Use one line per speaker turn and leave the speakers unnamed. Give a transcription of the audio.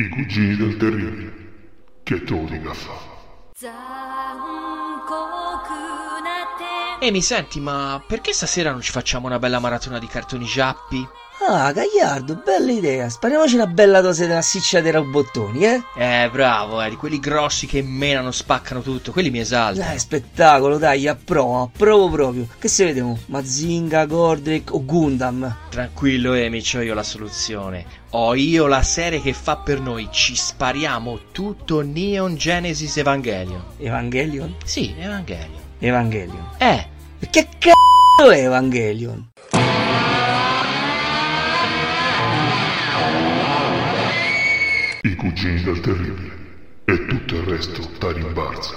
I cugini del terribile. Che dica fa?
Ehi, mi senti, ma perché stasera non ci facciamo una bella maratona di cartoni giappi?
Ah, Gagliardo, bella idea. Spariamoci una bella dose della sicciatera a bottoni, eh?
Eh, bravo, eh, di quelli grossi che menano, spaccano tutto, quelli mi esaltano.
Dai, spettacolo, dai, approvo, approvo proprio. Che se vediamo? Mazinga, Gordrick o Gundam?
Tranquillo, Emi, c'ho io la soluzione. Ho io la serie che fa per noi. Ci spariamo tutto Neon Genesis Evangelion.
Evangelion?
Sì, Evangelion.
Evangelion.
Eh,
che c***o è Evangelion?
I cugini del terribile. E tutto il resto da rimbalza.